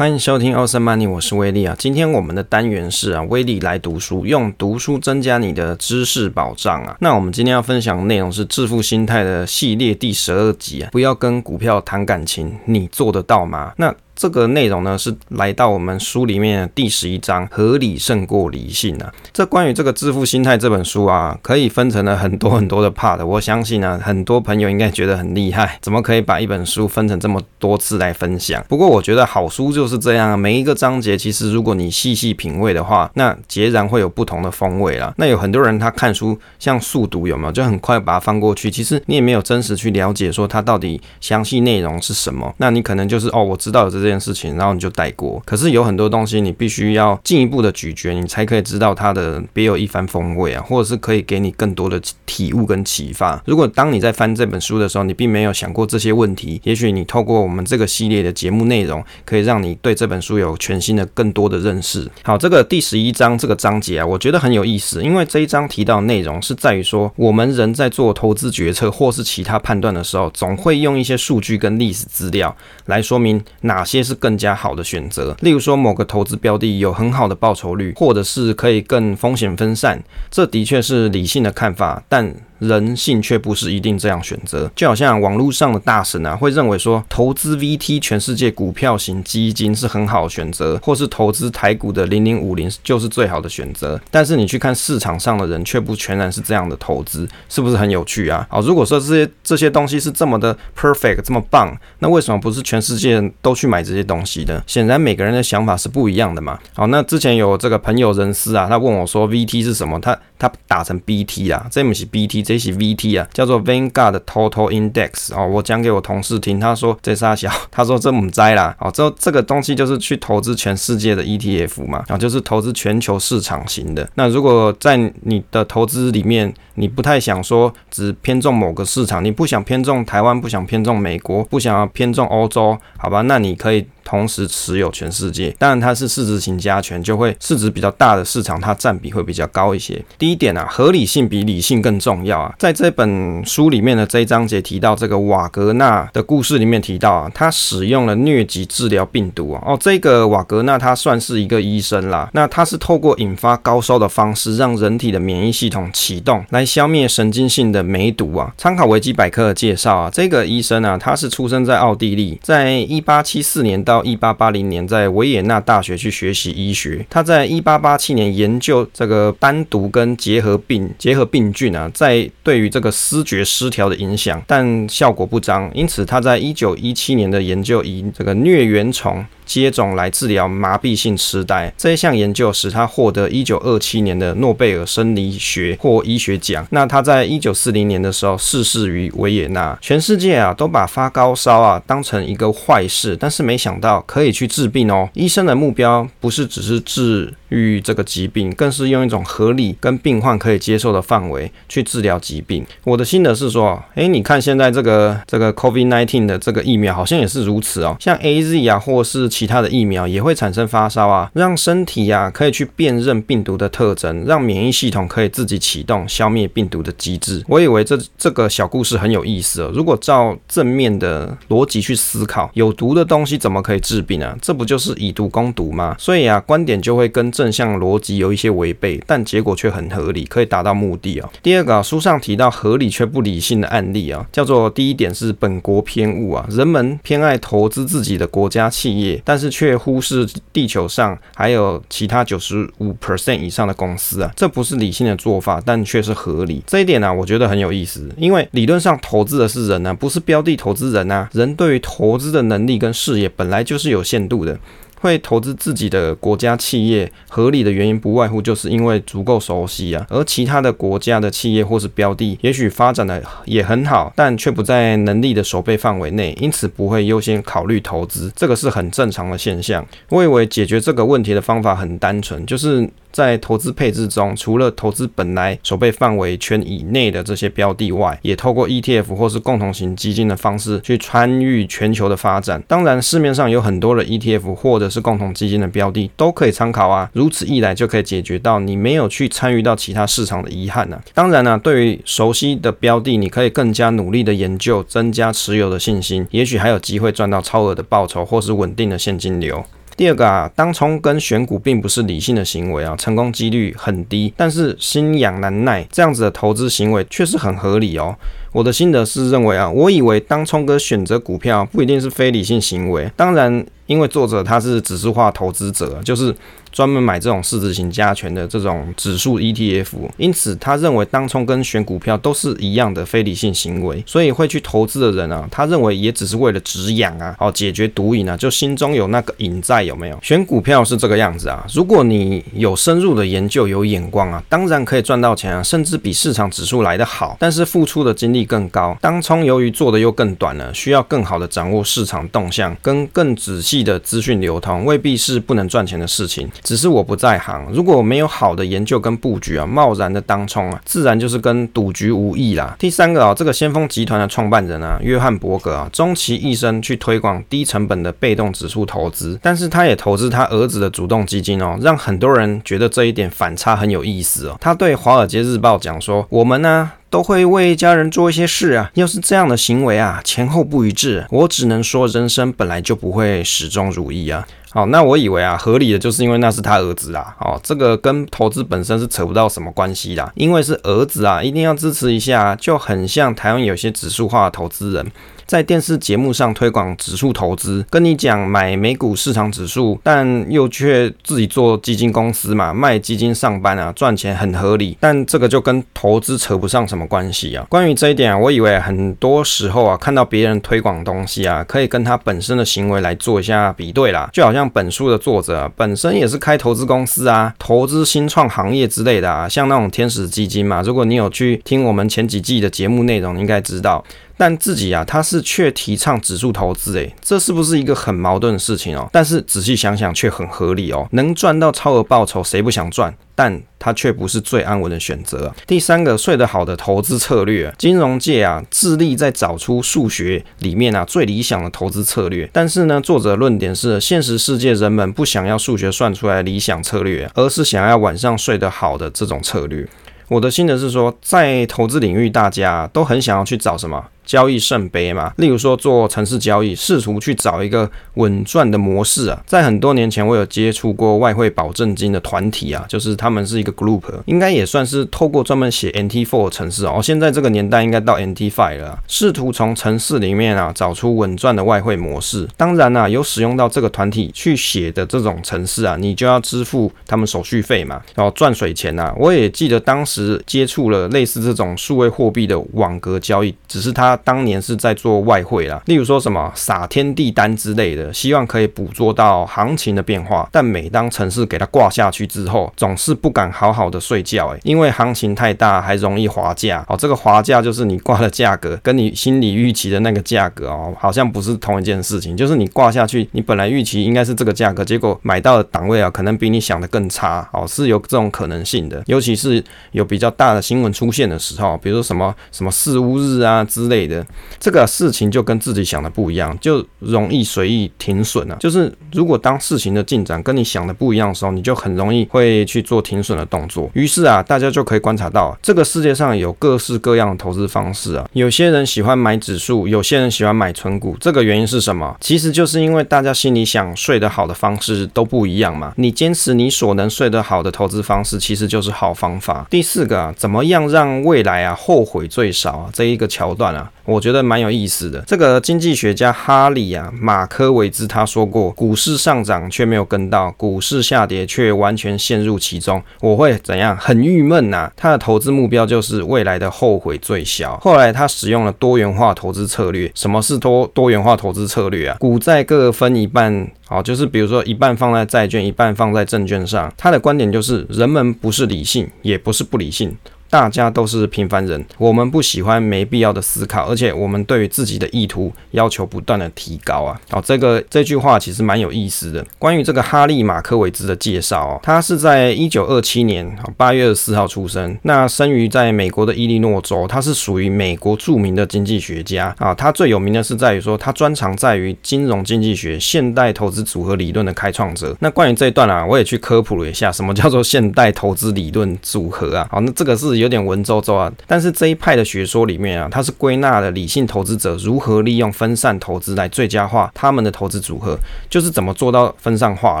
欢迎收听奥森曼尼我是威力啊。今天我们的单元是啊，威力来读书，用读书增加你的知识保障啊。那我们今天要分享的内容是《致富心态》的系列第十二集啊。不要跟股票谈感情，你做得到吗？那这个内容呢，是来到我们书里面的第十一章，合理胜过理性啊。这关于这个致富心态这本书啊，可以分成了很多很多的 part。我相信呢，很多朋友应该觉得很厉害，怎么可以把一本书分成这么多次来分享？不过我觉得好书就是这样，每一个章节其实如果你细细品味的话，那截然会有不同的风味啦。那有很多人他看书像速读有没有，就很快把它翻过去，其实你也没有真实去了解说它到底详细内容是什么。那你可能就是哦，我知道有这些。件事情，然后你就带过。可是有很多东西，你必须要进一步的咀嚼，你才可以知道它的别有一番风味啊，或者是可以给你更多的体悟跟启发。如果当你在翻这本书的时候，你并没有想过这些问题，也许你透过我们这个系列的节目内容，可以让你对这本书有全新的、更多的认识。好，这个第十一章这个章节啊，我觉得很有意思，因为这一章提到的内容是在于说，我们人在做投资决策或是其他判断的时候，总会用一些数据跟历史资料来说明哪些。是更加好的选择，例如说某个投资标的有很好的报酬率，或者是可以更风险分散，这的确是理性的看法，但。人性却不是一定这样选择，就好像网络上的大神啊，会认为说投资 VT 全世界股票型基金是很好选择，或是投资台股的零零五零就是最好的选择。但是你去看市场上的人，却不全然是这样的投资，是不是很有趣啊？好，如果说这些这些东西是这么的 perfect 这么棒，那为什么不是全世界都去买这些东西呢？显然每个人的想法是不一样的嘛。好，那之前有这个朋友人士啊，他问我说 VT 是什么？他他打成 BT 啊，这不是 BT。这是 VT 啊，叫做 Vanguard Total Index 哦。我讲给我同事听，他说这啥小，他说这唔知啦。哦，这这个东西就是去投资全世界的 ETF 嘛，啊，就是投资全球市场型的。那如果在你的投资里面，你不太想说只偏重某个市场，你不想偏重台湾，不想偏重美国，不想要偏重欧洲，好吧？那你可以。同时持有全世界，当然它是市值型加权，就会市值比较大的市场，它占比会比较高一些。第一点啊，合理性比理性更重要啊。在这本书里面的这一章节提到这个瓦格纳的故事里面提到啊，他使用了疟疾治疗病毒啊。哦，这个瓦格纳他算是一个医生啦，那他是透过引发高烧的方式，让人体的免疫系统启动，来消灭神经性的梅毒啊。参考维基百科的介绍啊，这个医生啊，他是出生在奥地利，在一八七四年到一八八零年在维也纳大学去学习医学，他在一八八七年研究这个斑毒跟结核病结核病菌啊，在对于这个思觉失调的影响，但效果不彰，因此他在一九一七年的研究以这个疟原虫接种来治疗麻痹性痴呆，这一项研究使他获得一九二七年的诺贝尔生理学或医学奖。那他在一九四零年的时候逝世于维也纳。全世界啊都把发高烧啊当成一个坏事，但是没想到可以去治病哦。医生的目标不是只是治愈这个疾病，更是用一种合理跟病患可以接受的范围去治疗疾病。我的心得是说，诶，你看现在这个这个 COVID-19 的这个疫苗好像也是如此哦，像 AZ 啊或是。其他的疫苗也会产生发烧啊，让身体呀、啊、可以去辨认病毒的特征，让免疫系统可以自己启动消灭病毒的机制。我以为这这个小故事很有意思哦。如果照正面的逻辑去思考，有毒的东西怎么可以治病啊？这不就是以毒攻毒吗？所以啊，观点就会跟正向逻辑有一些违背，但结果却很合理，可以达到目的啊。第二个啊，书上提到合理却不理性的案例啊，叫做第一点是本国偏误啊，人们偏爱投资自己的国家企业。但是却忽视地球上还有其他九十五 percent 以上的公司啊，这不是理性的做法，但却是合理。这一点呢、我觉得很有意思，因为理论上投资的是人呢、啊，不是标的投资人啊。人对于投资的能力跟视野本来就是有限度的。会投资自己的国家企业，合理的原因不外乎就是因为足够熟悉啊。而其他的国家的企业或是标的，也许发展的也很好，但却不在能力的守备范围内，因此不会优先考虑投资。这个是很正常的现象。我以为解决这个问题的方法很单纯，就是。在投资配置中，除了投资本来守备范围圈以内的这些标的外，也透过 ETF 或是共同型基金的方式去参与全球的发展。当然，市面上有很多的 ETF 或者是共同基金的标的都可以参考啊。如此一来，就可以解决到你没有去参与到其他市场的遗憾呢、啊。当然呢、啊，对于熟悉的标的，你可以更加努力的研究，增加持有的信心，也许还有机会赚到超额的报酬或是稳定的现金流。第二个啊，当冲跟选股并不是理性的行为啊，成功几率很低。但是心痒难耐这样子的投资行为确实很合理哦。我的心得是认为啊，我以为当冲哥选择股票不一定是非理性行为。当然，因为作者他是指数化投资者，就是。专门买这种市值型加权的这种指数 ETF，因此他认为当冲跟选股票都是一样的非理性行为，所以会去投资的人啊，他认为也只是为了止痒啊，好解决毒瘾啊，就心中有那个瘾在有没有？选股票是这个样子啊，如果你有深入的研究、有眼光啊，当然可以赚到钱啊，甚至比市场指数来得好，但是付出的精力更高。当冲由于做的又更短了，需要更好的掌握市场动向跟更仔细的资讯流通，未必是不能赚钱的事情。只是我不在行，如果没有好的研究跟布局啊，贸然的当冲啊，自然就是跟赌局无异啦。第三个啊，这个先锋集团的创办人啊，约翰伯格啊，终其一生去推广低成本的被动指数投资，但是他也投资他儿子的主动基金哦，让很多人觉得这一点反差很有意思哦。他对《华尔街日报》讲说：“我们呢，都会为家人做一些事啊，要是这样的行为啊，前后不一致，我只能说人生本来就不会始终如意啊。”好，那我以为啊，合理的就是因为那是他儿子啦，哦，这个跟投资本身是扯不到什么关系啦，因为是儿子啊，一定要支持一下，就很像台湾有些指数化的投资人。在电视节目上推广指数投资，跟你讲买美股市场指数，但又却自己做基金公司嘛，卖基金上班啊，赚钱很合理。但这个就跟投资扯不上什么关系啊。关于这一点啊，我以为很多时候啊，看到别人推广东西啊，可以跟他本身的行为来做一下比对啦。就好像像本书的作者，本身也是开投资公司啊，投资新创行业之类的啊，像那种天使基金嘛。如果你有去听我们前几季的节目内容，你应该知道。但自己啊，他是却提倡指数投资，诶，这是不是一个很矛盾的事情哦？但是仔细想想却很合理哦。能赚到超额报酬，谁不想赚？但它却不是最安稳的选择。第三个睡得好的投资策略，金融界啊致力在找出数学里面啊最理想的投资策略。但是呢，作者论点是，现实世界人们不想要数学算出来理想策略，而是想要晚上睡得好的这种策略。我的心得是说，在投资领域，大家都很想要去找什么？交易圣杯嘛，例如说做城市交易，试图去找一个稳赚的模式啊。在很多年前，我有接触过外汇保证金的团体啊，就是他们是一个 group，应该也算是透过专门写 NT4 的程式哦。现在这个年代应该到 NT5 了，试图从城市里面啊找出稳赚的外汇模式。当然啊，有使用到这个团体去写的这种城市啊，你就要支付他们手续费嘛，然后赚水钱呐。我也记得当时接触了类似这种数位货币的网格交易，只是它。当年是在做外汇啦，例如说什么撒天地单之类的，希望可以捕捉到行情的变化。但每当程式给它挂下去之后，总是不敢好好的睡觉，诶，因为行情太大，还容易滑价。哦，这个滑价就是你挂的价格跟你心里预期的那个价格哦，好像不是同一件事情。就是你挂下去，你本来预期应该是这个价格，结果买到的档位啊，可能比你想的更差。哦，是有这种可能性的，尤其是有比较大的新闻出现的时候，比如说什么什么四乌日啊之类的。这个事情就跟自己想的不一样，就容易随意停损啊。就是如果当事情的进展跟你想的不一样的时候，你就很容易会去做停损的动作。于是啊，大家就可以观察到，这个世界上有各式各样的投资方式啊。有些人喜欢买指数，有些人喜欢买存股。这个原因是什么？其实就是因为大家心里想睡得好的方式都不一样嘛。你坚持你所能睡得好的投资方式，其实就是好方法。第四个啊，怎么样让未来啊后悔最少啊？这一个桥段啊。我觉得蛮有意思的。这个经济学家哈里啊，马科维兹他说过，股市上涨却没有跟到，股市下跌却完全陷入其中，我会怎样？很郁闷呐。他的投资目标就是未来的后悔最小。后来他使用了多元化投资策略。什么是多多元化投资策略啊？股债各分一半，好，就是比如说一半放在债券，一半放在证券上。他的观点就是，人们不是理性，也不是不理性。大家都是平凡人，我们不喜欢没必要的思考，而且我们对于自己的意图要求不断的提高啊。好，这个这句话其实蛮有意思的。关于这个哈利马科维兹的介绍哦，他是在一九二七年八月二十四号出生，那生于在美国的伊利诺州，他是属于美国著名的经济学家啊。他最有名的是在于说，他专长在于金融经济学、现代投资组合理论的开创者。那关于这一段啊，我也去科普了一下，什么叫做现代投资理论组合啊？好，那这个是。有点文绉绉啊。但是这一派的学说里面啊，它是归纳了理性投资者如何利用分散投资来最佳化他们的投资组合，就是怎么做到分散化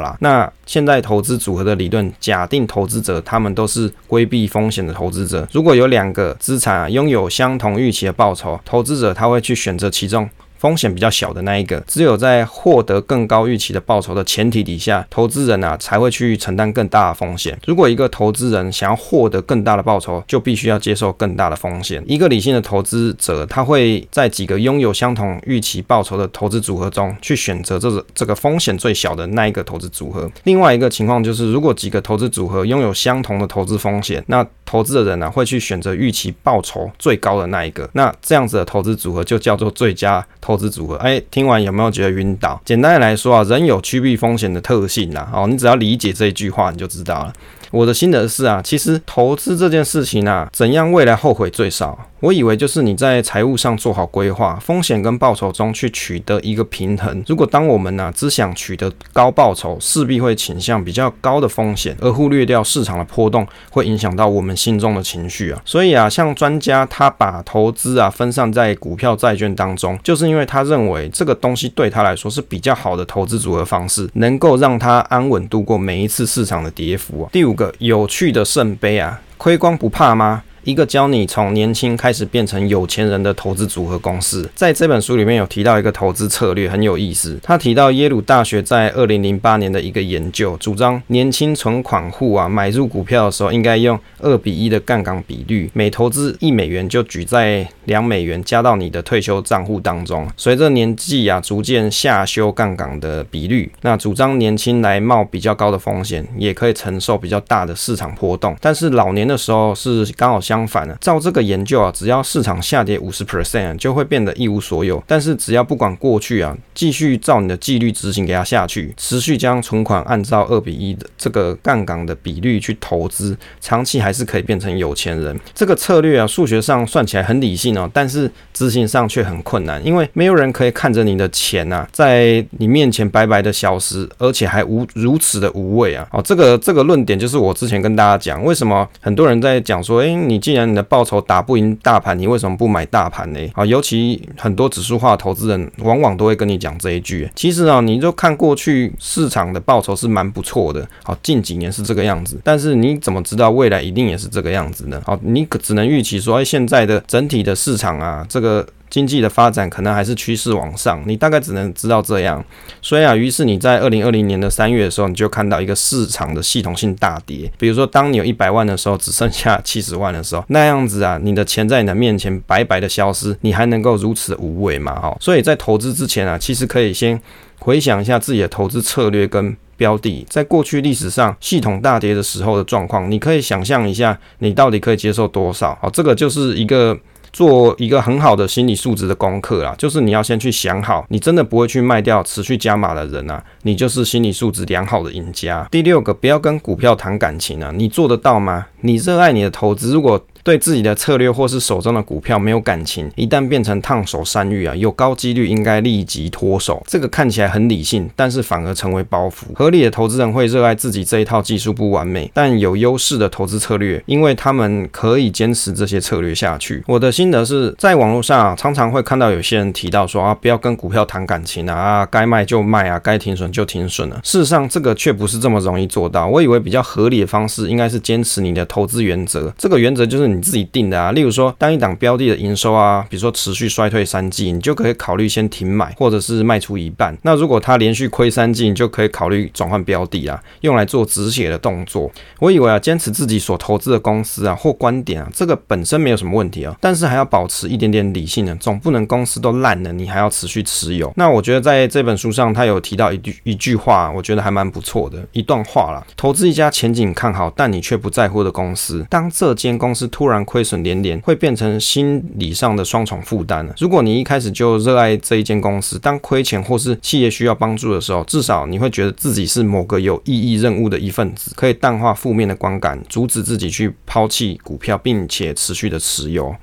啦。那现在投资组合的理论假定投资者他们都是规避风险的投资者，如果有两个资产啊拥有相同预期的报酬，投资者他会去选择其中。风险比较小的那一个，只有在获得更高预期的报酬的前提底下，投资人啊才会去承担更大的风险。如果一个投资人想要获得更大的报酬，就必须要接受更大的风险。一个理性的投资者，他会在几个拥有相同预期报酬的投资组合中去选择这个这个风险最小的那一个投资组合。另外一个情况就是，如果几个投资组合拥有相同的投资风险，那投资的人呢、会去选择预期报酬最高的那一个。那这样子的投资组合就叫做最佳。投资组合，哎，听完有没有觉得晕倒？简单的来说啊，人有趋避风险的特性呐，哦，你只要理解这一句话，你就知道了。我的心得是啊，其实投资这件事情啊，怎样未来后悔最少？我以为就是你在财务上做好规划，风险跟报酬中去取得一个平衡。如果当我们呢、啊、只想取得高报酬，势必会倾向比较高的风险，而忽略掉市场的波动会影响到我们心中的情绪啊。所以啊，像专家他把投资啊分散在股票、债券当中，就是因为他认为这个东西对他来说是比较好的投资组合方式，能够让他安稳度过每一次市场的跌幅啊。第五个有趣的圣杯啊，亏光不怕吗？一个教你从年轻开始变成有钱人的投资组合公式，在这本书里面有提到一个投资策略，很有意思。他提到耶鲁大学在二零零八年的一个研究，主张年轻存款户啊买入股票的时候应该用二比一的杠杆比率，每投资一美元就举在两美元加到你的退休账户当中。随着年纪啊逐渐下修杠杆的比率，那主张年轻来冒比较高的风险，也可以承受比较大的市场波动。但是老年的时候是刚好。相反呢，照这个研究啊，只要市场下跌五十 percent，就会变得一无所有。但是只要不管过去啊，继续照你的纪律执行给它下去，持续将存款按照二比一的这个杠杆的比率去投资，长期还是可以变成有钱人。这个策略啊，数学上算起来很理性哦，但是执行上却很困难，因为没有人可以看着你的钱呐、啊，在你面前白白的消失，而且还无如此的无畏啊。哦，这个这个论点就是我之前跟大家讲，为什么很多人在讲说，诶、你。既然你的报酬打不赢大盘，你为什么不买大盘呢？啊，尤其很多指数化投资人往往都会跟你讲这一句。其实啊，你就看过去市场的报酬是蛮不错的，好，近几年是这个样子。但是你怎么知道未来一定也是这个样子呢？好，你可只能预期说，哎，现在的整体的市场啊，这个。经济的发展可能还是趋势往上，你大概只能知道这样。所以啊，于是你在二零二零年的三月的时候，你就看到一个市场的系统性大跌。比如说，当你有一百万的时候，只剩下七十万的时候，那样子啊，你的钱在你的面前白白的消失，你还能够如此无畏吗？哈，所以在投资之前啊，其实可以先回想一下自己的投资策略跟标的，在过去历史上系统大跌的时候的状况，你可以想象一下，你到底可以接受多少？好，这个就是一个。做一个很好的心理素质的功课啦，就是你要先去想好，你真的不会去卖掉、持续加码的人啊，你就是心理素质良好的赢家。第六个，不要跟股票谈感情啊，你做得到吗？你热爱你的投资，如果对自己的策略或是手中的股票没有感情，一旦变成烫手山芋啊，有高几率应该立即脱手。这个看起来很理性，但是反而成为包袱。合理的投资人会热爱自己这一套技术不完美但有优势的投资策略，因为他们可以坚持这些策略下去。我的心得是在网络上啊，常常会看到有些人提到说啊，不要跟股票谈感情啊，啊，该卖就卖啊，该停损就停损了。事实上，这个却不是这么容易做到。我以为比较合理的方式应该是坚持你的投资原则。这个原则就是。你自己定的啊，例如说，当一档标的的营收啊，比如说持续衰退三季，你就可以考虑先停买，或者是卖出一半。那如果它连续亏三季，你就可以考虑转换标的啊，用来做止血的动作。我以为啊，坚持自己所投资的公司啊或观点啊，这个本身没有什么问题啊，但是还要保持一点点理性呢，总不能公司都烂了，你还要持续持有。那我觉得在这本书上，他有提到一句一句话，我觉得还蛮不错的一段话啦，投资一家前景看好但你却不在乎的公司，当这间公司突然亏损连连，会变成心理上的双重负担了。如果你一开始就热爱这一间公司，当亏钱或是企业需要帮助的时候，至少你会觉得自己是某个有意义任务的一份子，可以淡化负面的观感，阻止自己去抛弃股票，并且持续的持有。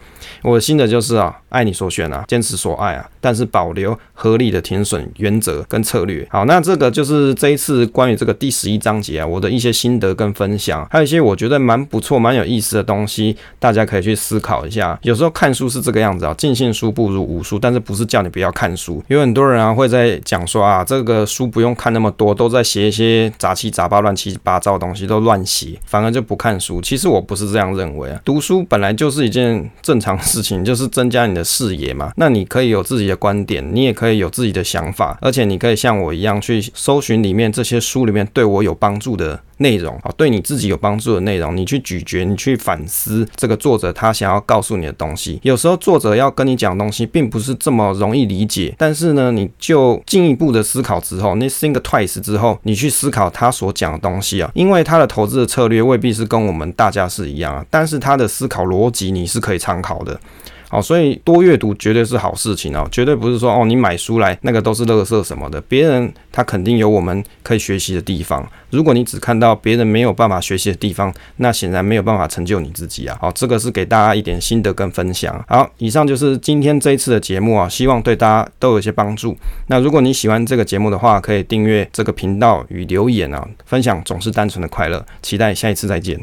我的心得就是啊。爱你所选啊，坚持所爱啊，但是保留合理的停损原则跟策略。好，那这个就是这一次关于这个第十一章节啊，我的一些心得跟分享，还有一些我觉得蛮不错、蛮有意思的东西，大家可以去思考一下。有时候看书是这个样子啊，尽信书不如无书，但是不是叫你不要看书。有很多人啊会在讲说啊，这个书不用看那么多，都在写一些杂七杂八、乱七八糟的东西，都乱写，反而就不看书。其实我不是这样认为啊，读书本来就是一件正常事情，就是增加你的视野嘛。那你可以有自己的观点，你也可以有自己的想法，而且你可以像我一样去搜寻里面这些书里面对我有帮助的内容啊，对你自己有帮助的内容，你去咀嚼，你去反思这个作者他想要告诉你的东西。有时候作者要跟你讲的东西并不是这么容易理解，但是呢，你就进一步的思考之后，你 think twice 之后，你去思考他所讲的东西啊，因为他的投资的策略未必是跟我们大家是一样啊，但是他的思考逻辑你是可以参考的。好，所以多阅读绝对是好事情哦，绝对不是说哦，你买书来那个都是垃圾什么的，别人他肯定有我们可以学习的地方。如果你只看到别人没有办法学习的地方，那显然没有办法成就你自己啊。好，这个是给大家一点心得跟分享。好，以上就是今天这一次的节目啊，希望对大家都有些帮助。那如果你喜欢这个节目的话，可以订阅这个频道与留言啊，分享总是单纯的快乐。期待下一次再见。